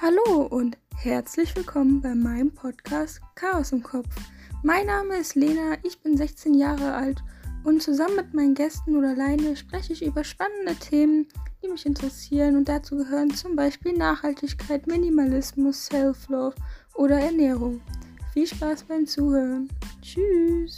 Hallo und herzlich willkommen bei meinem Podcast Chaos im Kopf. Mein Name ist Lena, ich bin 16 Jahre alt und zusammen mit meinen Gästen oder alleine spreche ich über spannende Themen, die mich interessieren und dazu gehören zum Beispiel Nachhaltigkeit, Minimalismus, Self-Love oder Ernährung. Viel Spaß beim Zuhören. Tschüss.